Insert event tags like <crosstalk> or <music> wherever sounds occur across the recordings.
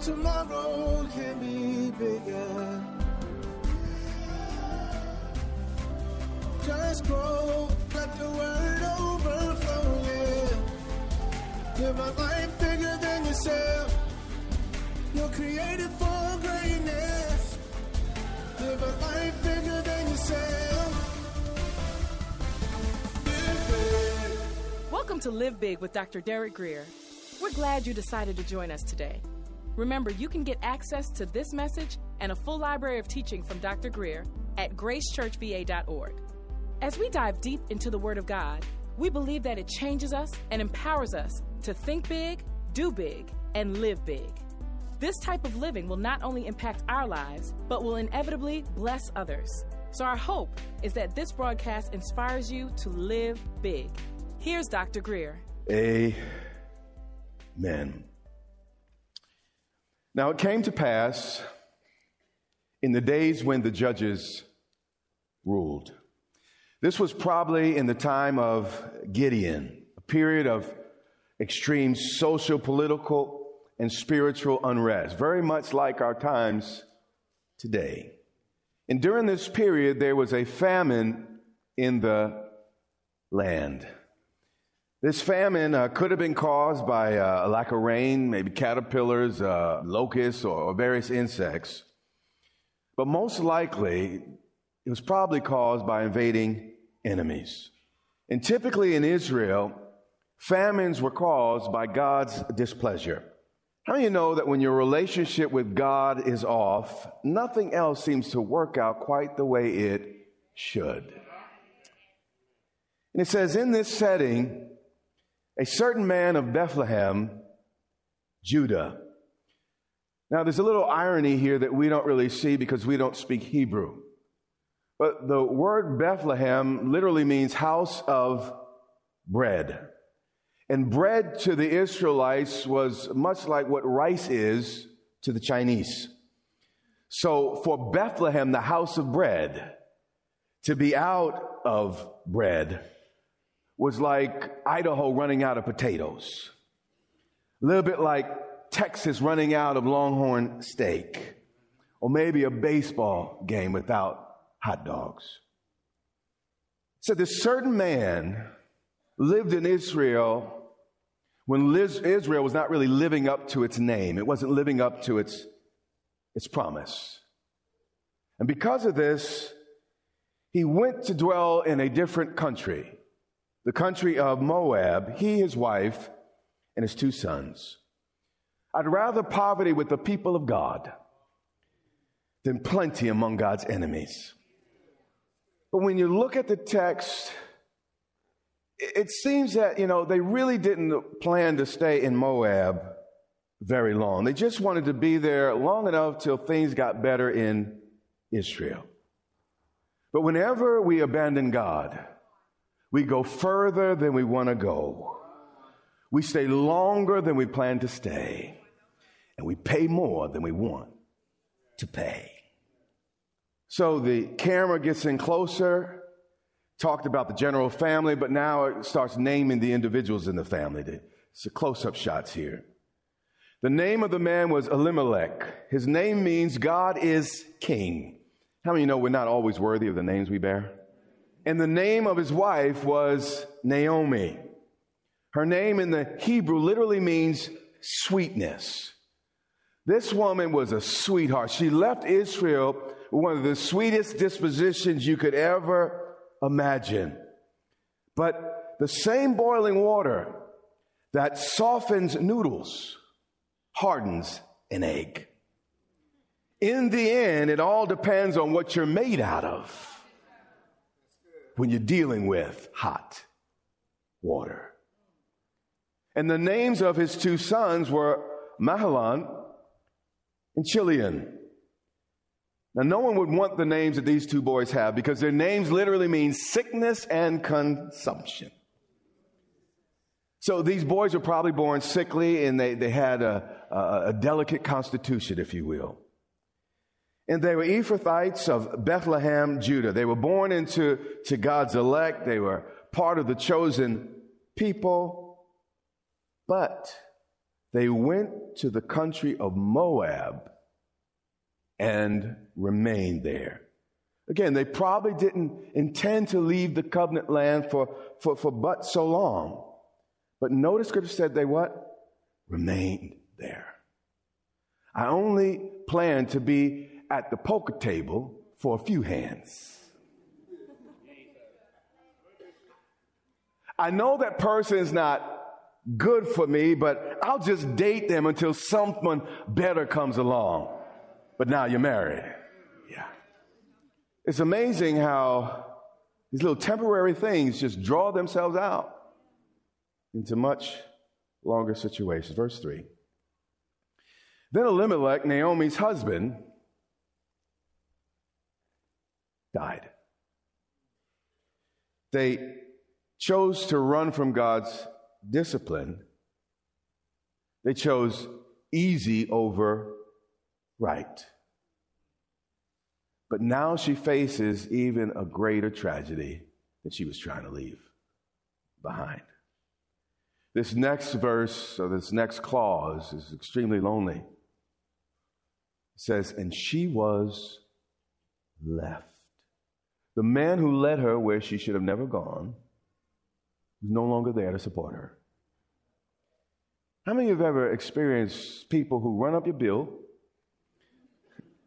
tomorrow can be bigger. Just grow, let the overflow. Live a life bigger than yourself. You're created for greatness. Live a life bigger than yourself. Welcome to Live Big with Dr. Derek Grier. We're glad you decided to join us today. Remember, you can get access to this message and a full library of teaching from Dr. Grier at gracechurchva.org. As we dive deep into the Word of God, we believe that it changes us and empowers us to think big, do big, and live big. This type of living will not only impact our lives, but will inevitably bless others. So, our hope is that this broadcast inspires you to live big. Here's Dr. Grier. Amen. Now it came to pass in the days when the judges ruled. This was probably in the time of Gideon, a period of extreme social, political, and spiritual unrest, very much like our times today. And during this period, there was a famine in the land. This famine uh, could have been caused by uh, a lack of rain, maybe caterpillars, uh, locusts, or, or various insects. But most likely, it was probably caused by invading enemies. And typically in Israel, famines were caused by God's displeasure. How do you know that when your relationship with God is off, nothing else seems to work out quite the way it should? And it says, in this setting, a certain man of Bethlehem, Judah. Now, there's a little irony here that we don't really see because we don't speak Hebrew. But the word Bethlehem literally means house of bread. And bread to the Israelites was much like what rice is to the Chinese. So for Bethlehem, the house of bread, to be out of bread was like Idaho running out of potatoes. A little bit like Texas running out of longhorn steak. Or maybe a baseball game without hot dogs. So this certain man lived in Israel when Israel was not really living up to its name. It wasn't living up to its, its promise. And because of this, he went to dwell in a different country the country of Moab, he, his wife, and his two sons. I'd rather poverty with the people of God than plenty among God's enemies. But when you look at the text, it seems that, you know, they really didn't plan to stay in Moab very long. They just wanted to be there long enough till things got better in Israel. But whenever we abandon God, we go further than we want to go. We stay longer than we plan to stay. And we pay more than we want to pay. So the camera gets in closer, talked about the general family, but now it starts naming the individuals in the family. It's the close up shots here. The name of the man was Elimelech. His name means God is king. How many know we're not always worthy of the names we bear? And the name of his wife was Naomi. Her name in the Hebrew literally means sweetness. This woman was a sweetheart. She left Israel with one of the sweetest dispositions you could ever imagine. But the same boiling water that softens noodles hardens an egg. In the end, it all depends on what you're made out of when you're dealing with hot water. And the names of his two sons were Mahlon and Chilion. Now, no one would want the names that these two boys have because their names literally mean sickness and consumption. So these boys were probably born sickly and they, they had a, a, a delicate constitution, if you will. And they were Ephrathites of Bethlehem, Judah. They were born into to God's elect. They were part of the chosen people. But they went to the country of Moab and remained there. Again, they probably didn't intend to leave the covenant land for, for, for but so long. But notice scripture said they what? Remained there. I only plan to be at the poker table for a few hands. I know that person's not good for me, but I'll just date them until someone better comes along. But now you're married. Yeah. It's amazing how these little temporary things just draw themselves out into much longer situations. Verse 3. Then Elimelech, Naomi's husband, died. They chose to run from God's discipline. They chose easy over right. But now she faces even a greater tragedy that she was trying to leave behind. This next verse, or this next clause, is extremely lonely. It says, And she was left. The man who led her where she should have never gone was no longer there to support her. How many of you have ever experienced people who run up your bill?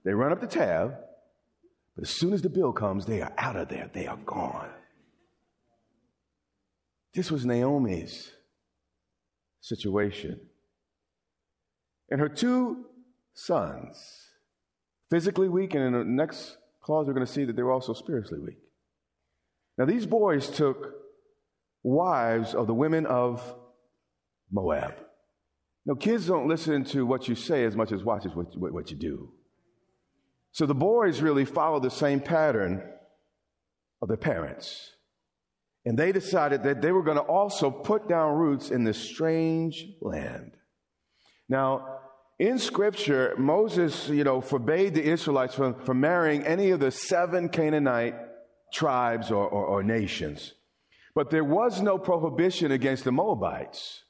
They run up the tab, but as soon as the bill comes, they are out of there. They are gone. This was Naomi's situation. And her two sons, physically weak, and in the next clause, we're going to see that they were also spiritually weak. Now, these boys took wives of the women of Moab. Now, kids don't listen to what you say as much as watches what, what you do. So the boys really follow the same pattern of their parents. And they decided that they were going to also put down roots in this strange land. Now, in scripture, Moses, you know, forbade the Israelites from, from marrying any of the seven Canaanite tribes or, or, or nations. But there was no prohibition against the Moabites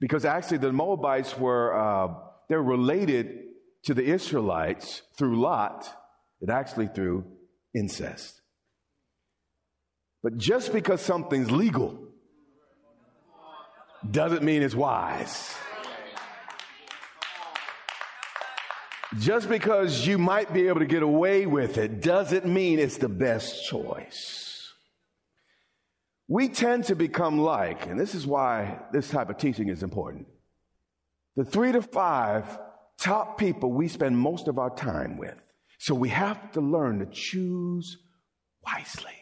because actually the Moabites were, uh, they're related to the Israelites through Lot and actually through incest. But just because something's legal doesn't mean it's wise. Just because you might be able to get away with it doesn't mean it's the best choice. We tend to become like, and this is why this type of teaching is important. The three to five top people we spend most of our time with. So we have to learn to choose wisely.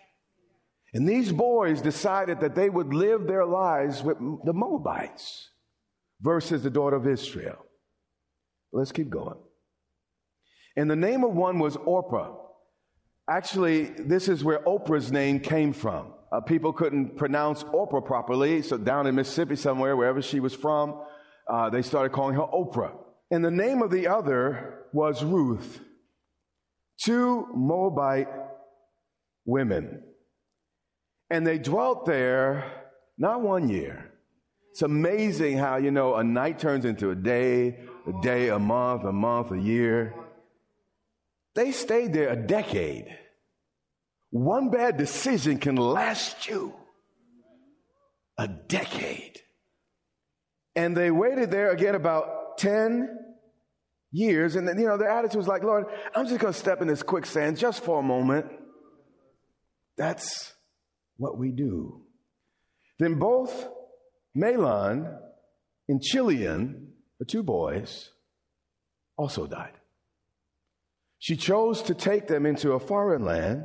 And these boys decided that they would live their lives with the Moabites versus the daughter of Israel. Let's keep going. And the name of one was Orpah. Actually, this is where Oprah's name came from. Uh, people couldn't pronounce Orpah properly, so down in Mississippi somewhere, wherever she was from, uh, they started calling her Oprah. And the name of the other was Ruth. Two Moabite women. And they dwelt there not one year. It's amazing how, you know, a night turns into a day, a day, a month, a month, a year. They stayed there a decade. One bad decision can last you a decade. And they waited there again about 10 years. And then, you know, their attitude was like, Lord, I'm just going to step in this quicksand just for a moment. That's what we do. Then both Mahlon and Chilion, the two boys, also died. She chose to take them into a foreign land,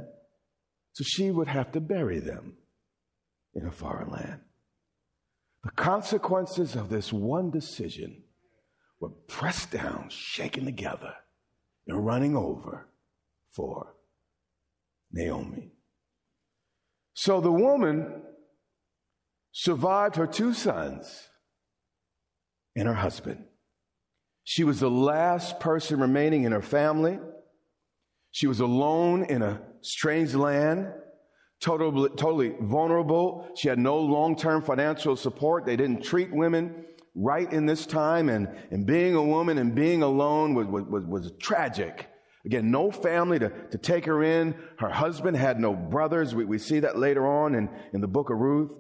so she would have to bury them in a foreign land. The consequences of this one decision were pressed down, shaken together, and running over for Naomi. So the woman survived her two sons and her husband. She was the last person remaining in her family. She was alone in a strange land, totally, totally vulnerable. She had no long term financial support. They didn't treat women right in this time, and, and being a woman and being alone was, was, was tragic. Again, no family to, to take her in. Her husband had no brothers. We, we see that later on in, in the book of Ruth.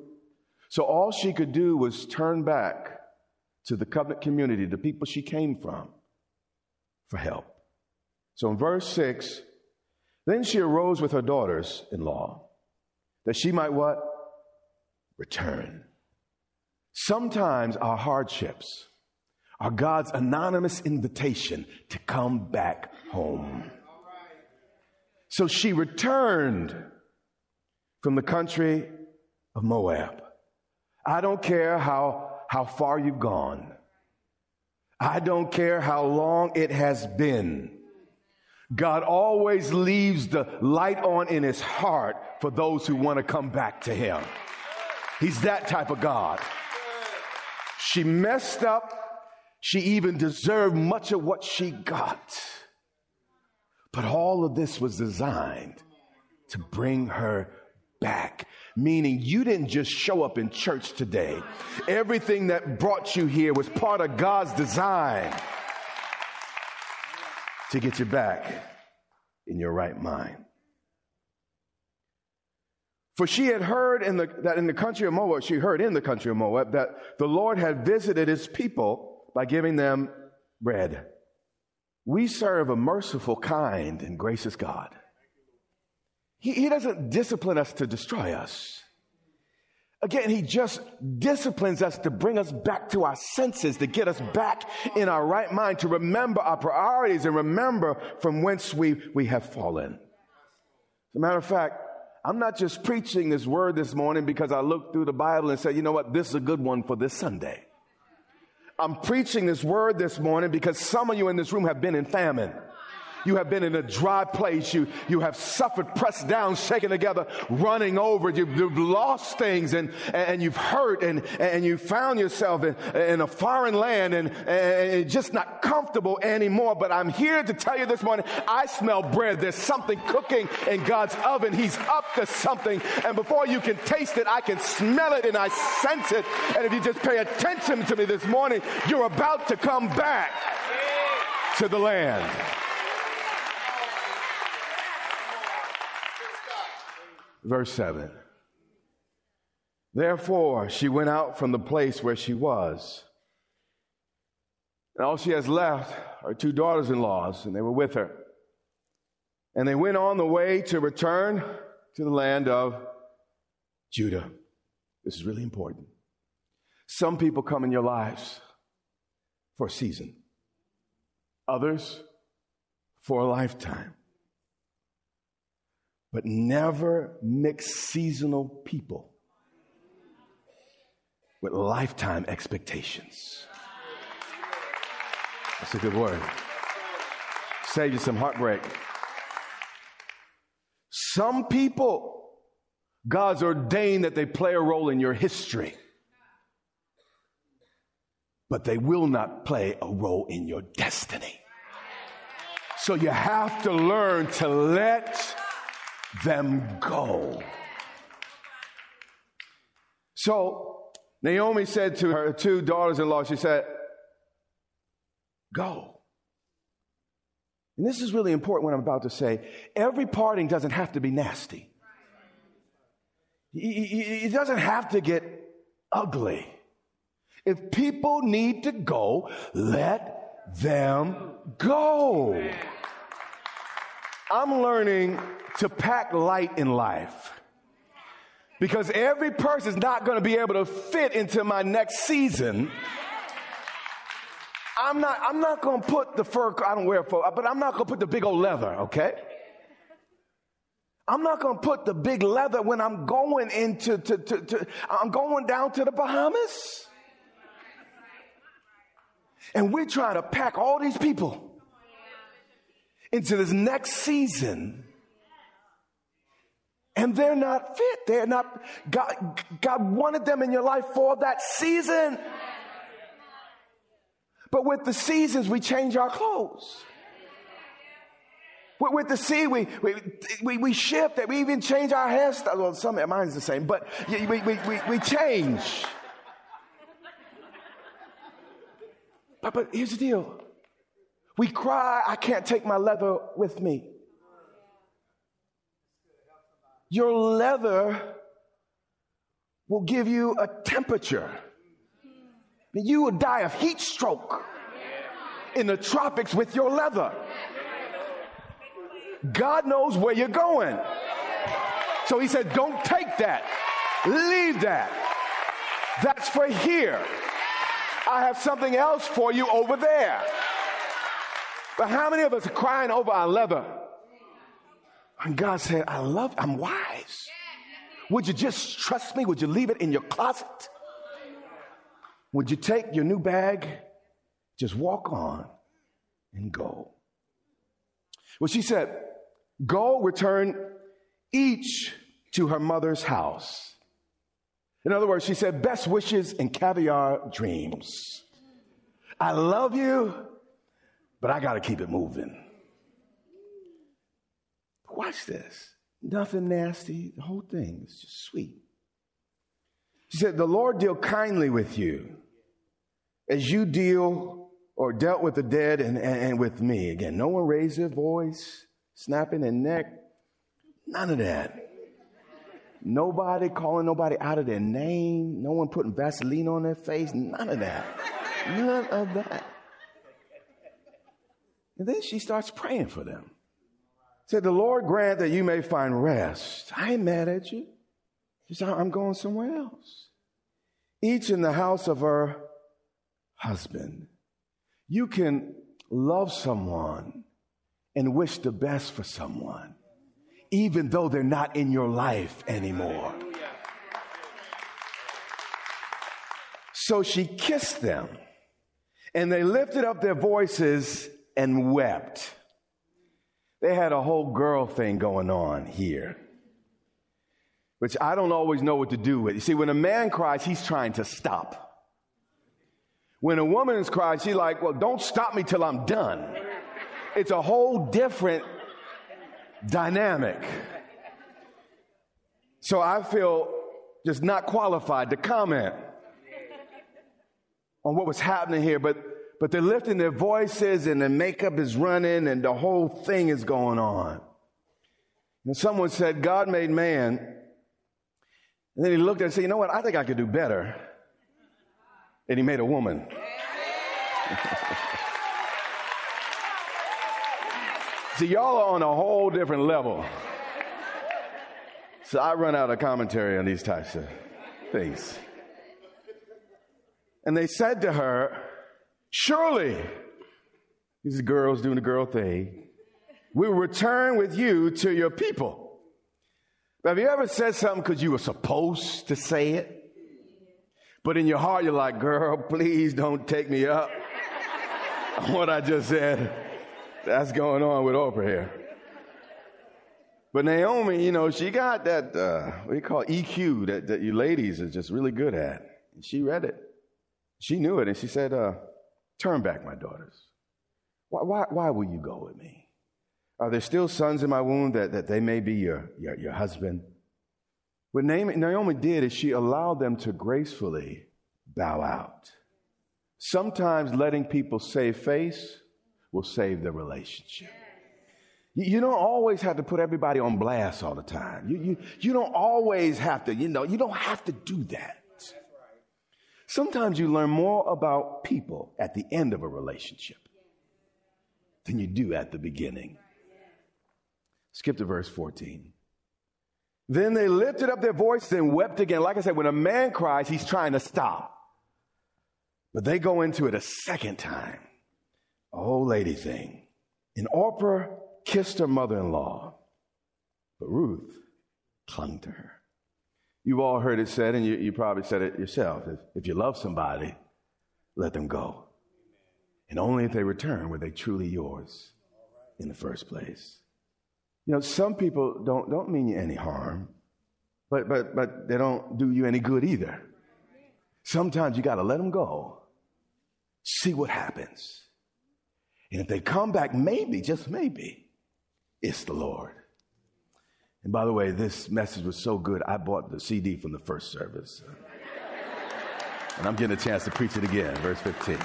So all she could do was turn back to the covenant community, the people she came from, for help. So in verse 6, then she arose with her daughters in law, that she might what? Return. Sometimes our hardships are God's anonymous invitation to come back home. So she returned from the country of Moab. I don't care how, how far you've gone. I don't care how long it has been. God always leaves the light on in his heart for those who want to come back to him. He's that type of God. She messed up. She even deserved much of what she got. But all of this was designed to bring her back. Meaning you didn't just show up in church today. Everything that brought you here was part of God's design to get you back in your right mind. For she had heard in the, that in the country of Moab, she heard in the country of Moab that the Lord had visited his people by giving them bread. We serve a merciful, kind, and gracious God. He, he doesn't discipline us to destroy us. Again, he just disciplines us to bring us back to our senses, to get us back in our right mind, to remember our priorities and remember from whence we, we have fallen. As a matter of fact, I'm not just preaching this word this morning because I looked through the Bible and said, you know what, this is a good one for this Sunday. I'm preaching this word this morning because some of you in this room have been in famine. You have been in a dry place. You, you have suffered, pressed down, shaken together, running over. You've, you've lost things and, and you've hurt and, and you found yourself in, in a foreign land and, and just not comfortable anymore. But I'm here to tell you this morning, I smell bread. There's something cooking in God's oven. He's up to something. And before you can taste it, I can smell it and I sense it. And if you just pay attention to me this morning, you're about to come back to the land. Verse 7. Therefore, she went out from the place where she was. And all she has left are two daughters in laws, and they were with her. And they went on the way to return to the land of Judah. This is really important. Some people come in your lives for a season, others for a lifetime. But never mix seasonal people with lifetime expectations. That's a good word. Save you some heartbreak. Some people, God's ordained that they play a role in your history, but they will not play a role in your destiny. So you have to learn to let them go. So Naomi said to her two daughters in law, she said, Go. And this is really important what I'm about to say. Every parting doesn't have to be nasty, it doesn't have to get ugly. If people need to go, let them go. I'm learning to pack light in life. Because every person is not going to be able to fit into my next season. I'm not, I'm not going to put the fur, I don't wear fur, but I'm not going to put the big old leather, okay? I'm not going to put the big leather when I'm going into, to, to, to, I'm going down to the Bahamas. And we're trying to pack all these people into this next season. And they're not fit. They're not, God, God wanted them in your life for that season. But with the seasons, we change our clothes. With the sea, we, we, we, shift that. We even change our hairstyle. Well, some mine's the same, but we, we, we, we change. But, but here's the deal. We cry, I can't take my leather with me. Your leather will give you a temperature. You will die of heat stroke in the tropics with your leather. God knows where you're going. So he said, Don't take that. Leave that. That's for here. I have something else for you over there. But how many of us are crying over our leather? And God said, I love, I'm wise. Would you just trust me? Would you leave it in your closet? Would you take your new bag, just walk on and go? Well, she said, Go, return each to her mother's house. In other words, she said, Best wishes and caviar dreams. I love you, but I got to keep it moving. Watch this. Nothing nasty. The whole thing is just sweet. She said, The Lord deal kindly with you as you deal or dealt with the dead and, and, and with me. Again, no one raised their voice snapping their neck. None of that. Nobody calling nobody out of their name. No one putting Vaseline on their face. None of that. None of that. And then she starts praying for them. Said, The Lord grant that you may find rest. I ain't mad at you. She said, I'm going somewhere else. Each in the house of her husband. You can love someone and wish the best for someone, even though they're not in your life anymore. So she kissed them, and they lifted up their voices and wept. They had a whole girl thing going on here, which I don't always know what to do with. You see, when a man cries, he's trying to stop. When a woman is crying, she's like, Well, don't stop me till I'm done it's a whole different dynamic. So I feel just not qualified to comment on what was happening here, but but they're lifting their voices and the makeup is running and the whole thing is going on. And someone said, God made man. And then he looked at and said, You know what? I think I could do better. And he made a woman. <laughs> See, y'all are on a whole different level. So I run out of commentary on these types of things. And they said to her, Surely, these girls doing the girl thing, we will return with you to your people. Have you ever said something because you were supposed to say it? But in your heart, you're like, girl, please don't take me up <laughs> what I just said. That's going on with Oprah here. But Naomi, you know, she got that, uh, what do you call it, EQ that, that you ladies are just really good at. And she read it. She knew it, and she said, uh, Turn back, my daughters. Why, why, why will you go with me? Are there still sons in my womb that, that they may be your, your, your husband? What Naomi did is she allowed them to gracefully bow out. Sometimes letting people save face will save the relationship. You don't always have to put everybody on blast all the time. You, you, you don't always have to, you know, you don't have to do that. Sometimes you learn more about people at the end of a relationship than you do at the beginning. Skip to verse 14. Then they lifted up their voice and wept again. Like I said, when a man cries, he's trying to stop. But they go into it a second time a whole lady thing. And Orpah kissed her mother in law. But Ruth clung to her. You've all heard it said, and you, you probably said it yourself. If, if you love somebody, let them go. And only if they return were they truly yours in the first place. You know, some people don't, don't mean you any harm, but, but, but they don't do you any good either. Sometimes you got to let them go, see what happens. And if they come back, maybe, just maybe, it's the Lord. And by the way, this message was so good, I bought the CD from the first service. and I'm getting a chance to preach it again, verse 15.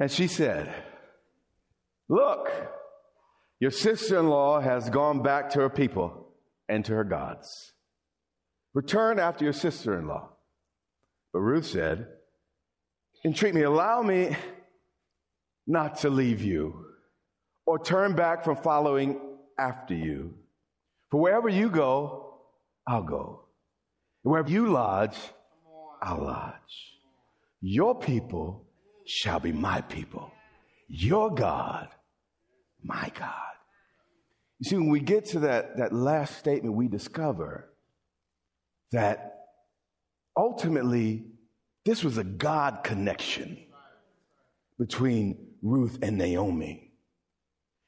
And she said, Look, your sister in law has gone back to her people and to her gods. Return after your sister in law. But Ruth said, Entreat me, allow me not to leave you or turn back from following after you. For wherever you go, I'll go. And wherever you lodge, I'll lodge. Your people shall be my people. Your God, my God. You see, when we get to that, that last statement, we discover that ultimately this was a God connection between Ruth and Naomi.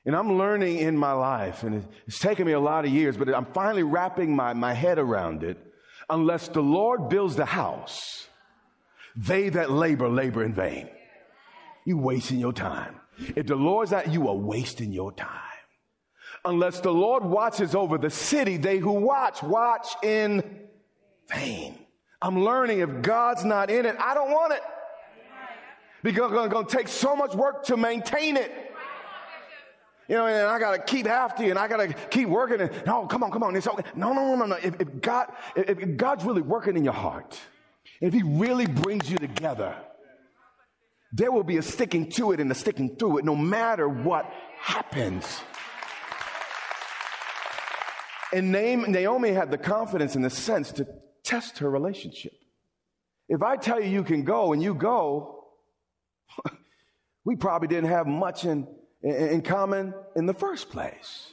And I'm learning in my life, and it's taken me a lot of years, but I'm finally wrapping my, my head around it. Unless the Lord builds the house, they that labor, labor in vain. You wasting your time. If the Lord's at you are wasting your time. Unless the Lord watches over the city, they who watch, watch in vain. I'm learning if God's not in it, I don't want it. Because it's going to take so much work to maintain it. You know, and I gotta keep after you, and I gotta keep working. And no, come on, come on. It's okay. No, no, no, no, no. If, if God, if, if God's really working in your heart, if He really brings you together, there will be a sticking to it and a sticking through it, no matter what happens. And Naomi had the confidence and the sense to test her relationship. If I tell you you can go and you go, <laughs> we probably didn't have much in in common in the first place.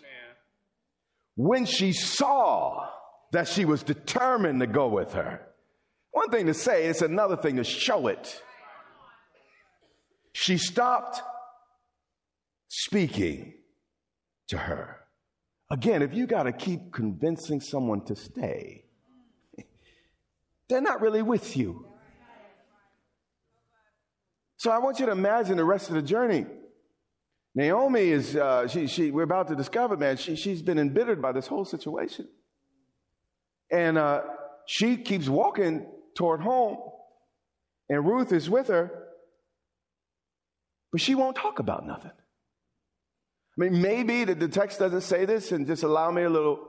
When she saw that she was determined to go with her, one thing to say, it's another thing to show it. She stopped speaking to her. Again, if you got to keep convincing someone to stay, they're not really with you. So I want you to imagine the rest of the journey. Naomi is, uh, she, she, we're about to discover, man, she, she's been embittered by this whole situation. And uh, she keeps walking toward home, and Ruth is with her, but she won't talk about nothing. I mean, maybe the, the text doesn't say this, and just allow me a little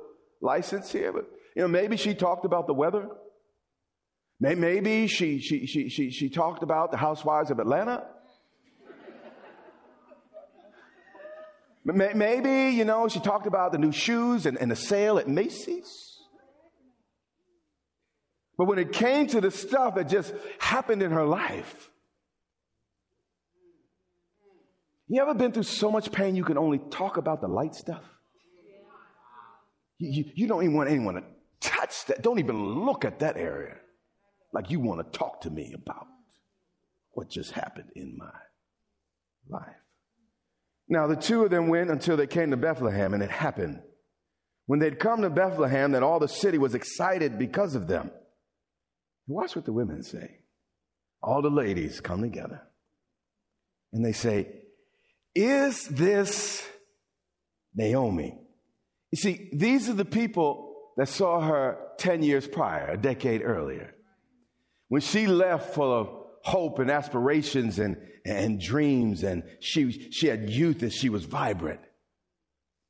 license here, but you know, maybe she talked about the weather. Maybe she, she, she, she, she talked about the housewives of Atlanta. Maybe, you know, she talked about the new shoes and, and the sale at Macy's. But when it came to the stuff that just happened in her life, you ever been through so much pain you can only talk about the light stuff? You, you, you don't even want anyone to touch that. Don't even look at that area like you want to talk to me about what just happened in my life. Now, the two of them went until they came to Bethlehem, and it happened. When they'd come to Bethlehem, that all the city was excited because of them. Watch what the women say. All the ladies come together, and they say, Is this Naomi? You see, these are the people that saw her 10 years prior, a decade earlier, when she left full of hope and aspirations and, and dreams, and she, she had youth and she was vibrant.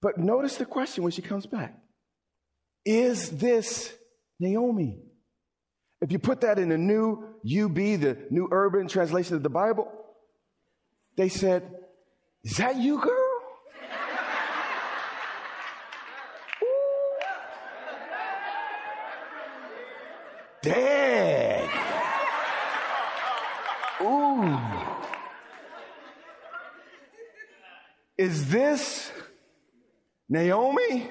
But notice the question when she comes back Is this Naomi? If you put that in the new UB, the New Urban Translation of the Bible, they said, Is that you, girl? <laughs> Dang. Ooh. Is this Naomi?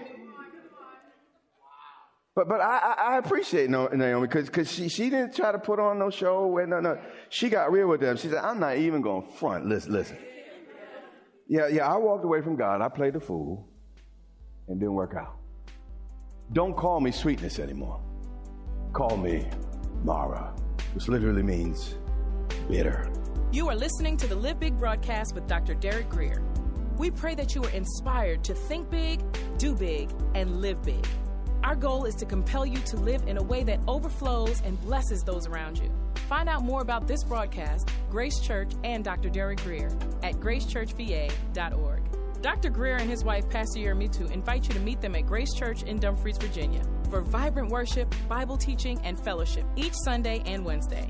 But but I, I, appreciate Naomi because she, she didn't try to put on no show. No, no. She got real with them. She said, I'm not even going front. Listen, listen. Yeah, yeah, I walked away from God. I played the fool and didn't work out. Don't call me sweetness anymore. Call me Mara, which literally means bitter. You are listening to the Live Big broadcast with Dr. Derek Grier. We pray that you are inspired to think big, do big, and live big. Our goal is to compel you to live in a way that overflows and blesses those around you. Find out more about this broadcast, Grace Church, and Dr. Derek Grier at gracechurchva.org. Dr. Grier and his wife, Pastor Yermitu, invite you to meet them at Grace Church in Dumfries, Virginia, for vibrant worship, Bible teaching, and fellowship each Sunday and Wednesday.